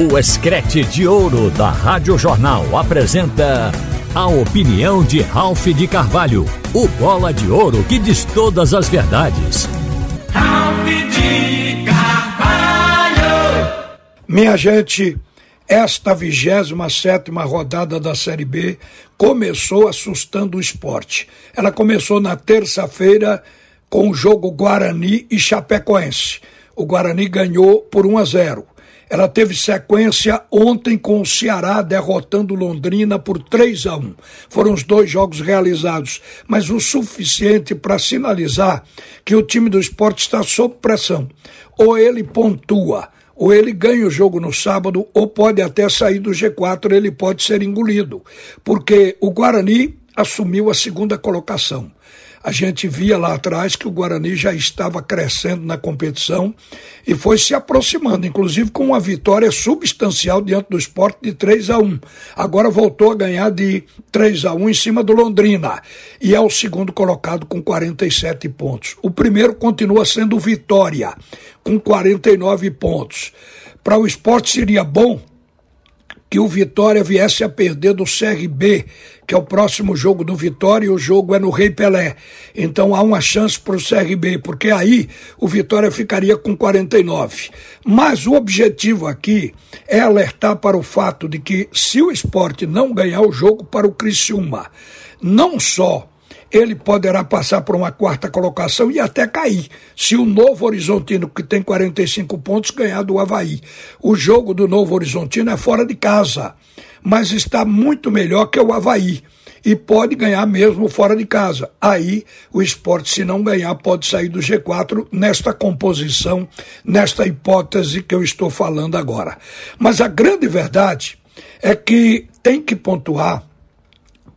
O Escrete de Ouro da Rádio Jornal apresenta a opinião de Ralph de Carvalho, o bola de ouro que diz todas as verdades. Ralph de Carvalho! Minha gente, esta 27 rodada da Série B começou assustando o esporte. Ela começou na terça-feira com o jogo Guarani e Chapecoense. O Guarani ganhou por 1 a 0. Ela teve sequência ontem com o Ceará derrotando Londrina por 3 a 1. Foram os dois jogos realizados, mas o suficiente para sinalizar que o time do esporte está sob pressão. Ou ele pontua, ou ele ganha o jogo no sábado, ou pode até sair do G4, ele pode ser engolido. Porque o Guarani assumiu a segunda colocação. A gente via lá atrás que o Guarani já estava crescendo na competição e foi se aproximando, inclusive com uma vitória substancial diante do esporte de 3 a 1. Agora voltou a ganhar de 3 a 1 em cima do Londrina e é o segundo colocado com 47 pontos. O primeiro continua sendo Vitória, com 49 pontos. Para o esporte seria bom que o Vitória viesse a perder do CRB, que é o próximo jogo do Vitória, e o jogo é no Rei Pelé. Então há uma chance para o CRB, porque aí o Vitória ficaria com 49. Mas o objetivo aqui é alertar para o fato de que se o esporte não ganhar o jogo para o Criciúma, não só ele poderá passar por uma quarta colocação e até cair, se o Novo Horizontino, que tem 45 pontos, ganhar do Havaí. O jogo do Novo Horizontino é fora de casa, mas está muito melhor que o Havaí e pode ganhar mesmo fora de casa. Aí o esporte, se não ganhar, pode sair do G4 nesta composição, nesta hipótese que eu estou falando agora. Mas a grande verdade é que tem que pontuar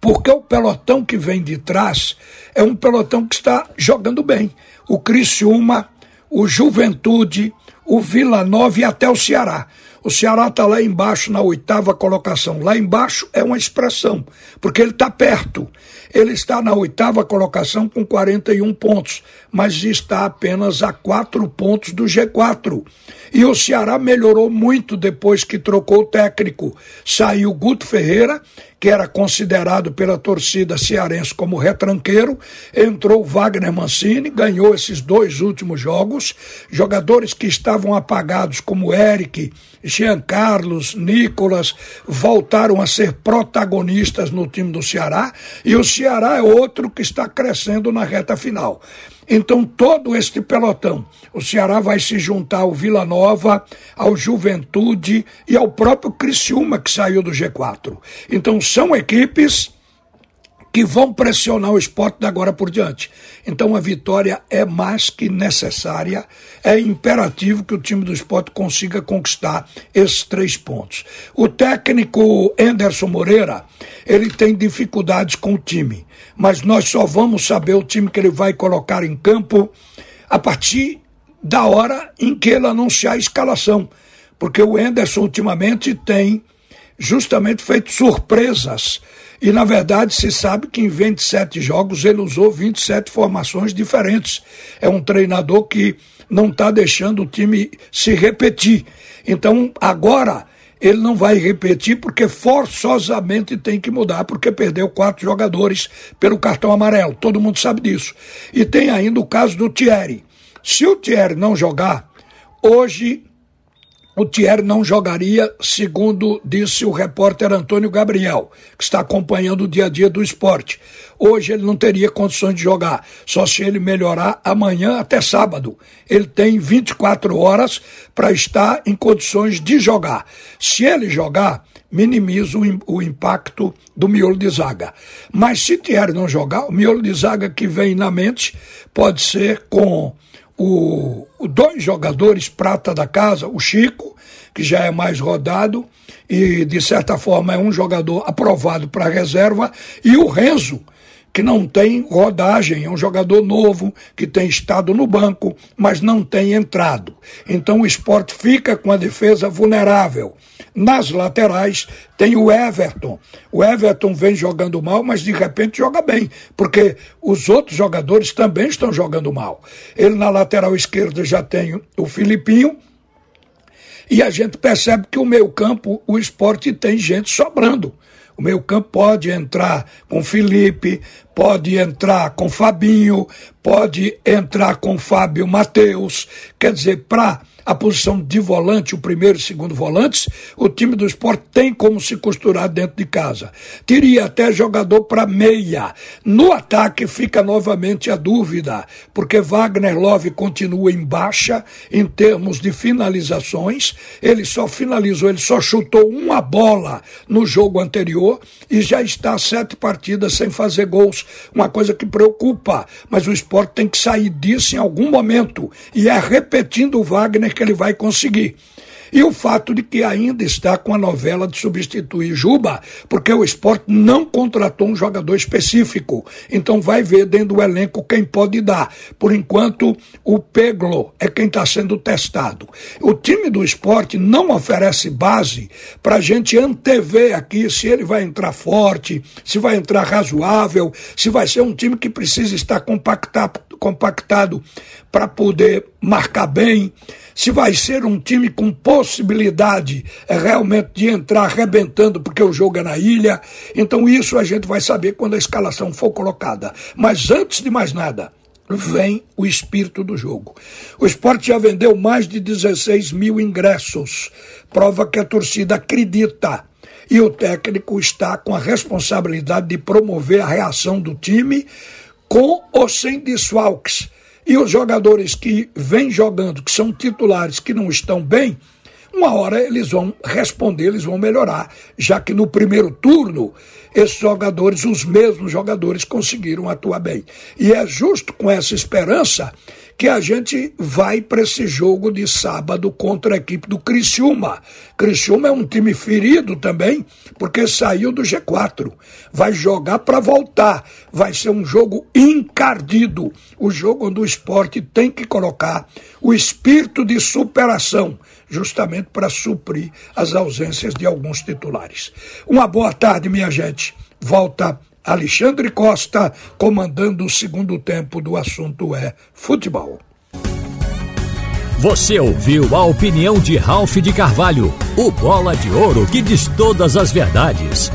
porque o pelotão que vem de trás é um pelotão que está jogando bem. O Criciúma, o Juventude, o Vila Nova e até o Ceará. O Ceará está lá embaixo na oitava colocação. Lá embaixo é uma expressão, porque ele está perto. Ele está na oitava colocação com 41 pontos, mas está apenas a quatro pontos do G4. E o Ceará melhorou muito depois que trocou o técnico. Saiu Guto Ferreira que era considerado pela torcida cearense como retranqueiro, entrou Wagner Mancini, ganhou esses dois últimos jogos. Jogadores que estavam apagados, como Eric, Jean Carlos, Nicolas, voltaram a ser protagonistas no time do Ceará, e o Ceará é outro que está crescendo na reta final. Então, todo este pelotão, o Ceará vai se juntar ao Vila Nova, ao Juventude e ao próprio Criciúma, que saiu do G4. Então, são equipes que vão pressionar o esporte da agora por diante. Então a vitória é mais que necessária, é imperativo que o time do esporte consiga conquistar esses três pontos. O técnico Anderson Moreira, ele tem dificuldades com o time, mas nós só vamos saber o time que ele vai colocar em campo a partir da hora em que ele anunciar a escalação, porque o Anderson ultimamente tem justamente feito surpresas e, na verdade, se sabe que em 27 jogos ele usou 27 formações diferentes. É um treinador que não está deixando o time se repetir. Então, agora, ele não vai repetir porque forçosamente tem que mudar, porque perdeu quatro jogadores pelo cartão amarelo. Todo mundo sabe disso. E tem ainda o caso do Thierry. Se o Thierry não jogar, hoje o Thierry não jogaria, segundo disse o repórter Antônio Gabriel, que está acompanhando o dia a dia do esporte. Hoje ele não teria condições de jogar, só se ele melhorar amanhã até sábado. Ele tem 24 horas para estar em condições de jogar. Se ele jogar, minimiza o, o impacto do miolo de zaga. Mas se Thierry não jogar, o miolo de zaga que vem na mente pode ser com o, dois jogadores prata da casa, o Chico, que já é mais rodado e de certa forma é um jogador aprovado para reserva, e o Renzo, que não tem rodagem, é um jogador novo que tem estado no banco, mas não tem entrado. Então o esporte fica com a defesa vulnerável. Nas laterais tem o Everton. O Everton vem jogando mal, mas de repente joga bem, porque os outros jogadores também estão jogando mal. Ele na lateral esquerda já tem o Filipinho, E a gente percebe que o meio campo, o esporte tem gente sobrando. O meio campo pode entrar com Felipe, pode entrar com Fabinho, pode entrar com Fábio Matheus. Quer dizer, para a posição de volante, o primeiro e segundo volantes, o time do esporte tem como se costurar dentro de casa. Teria até jogador para meia. No ataque fica novamente a dúvida, porque Wagner Love continua em baixa em termos de finalizações. Ele só finalizou, ele só chutou uma bola no jogo anterior e já está sete partidas sem fazer gols. Uma coisa que preocupa, mas o esporte tem que sair disso em algum momento. E é repetindo o Wagner que ele vai conseguir. E o fato de que ainda está com a novela de substituir Juba, porque o esporte não contratou um jogador específico. Então vai ver dentro do elenco quem pode dar. Por enquanto, o Peglo é quem está sendo testado. O time do esporte não oferece base para a gente antever aqui se ele vai entrar forte, se vai entrar razoável, se vai ser um time que precisa estar compactado, compactado para poder marcar bem se vai ser um time com possibilidade realmente de entrar arrebentando, porque o jogo é na ilha. Então, isso a gente vai saber quando a escalação for colocada. Mas antes de mais nada, vem o espírito do jogo. O esporte já vendeu mais de 16 mil ingressos, prova que a torcida acredita. E o técnico está com a responsabilidade de promover a reação do time com ou sem desfalques e os jogadores que vêm jogando, que são titulares, que não estão bem, uma hora eles vão responder, eles vão melhorar, já que no primeiro turno esses jogadores, os mesmos jogadores, conseguiram atuar bem. E é justo com essa esperança que a gente vai para esse jogo de sábado contra a equipe do Criciúma. Criciúma é um time ferido também, porque saiu do G4. Vai jogar para voltar. Vai ser um jogo encardido. O jogo onde o esporte tem que colocar o espírito de superação, justamente para suprir as ausências de alguns titulares. Uma boa tarde, minha gente. Volta Alexandre Costa comandando o segundo tempo do assunto é futebol. Você ouviu a opinião de Ralph de Carvalho, o bola de ouro que diz todas as verdades.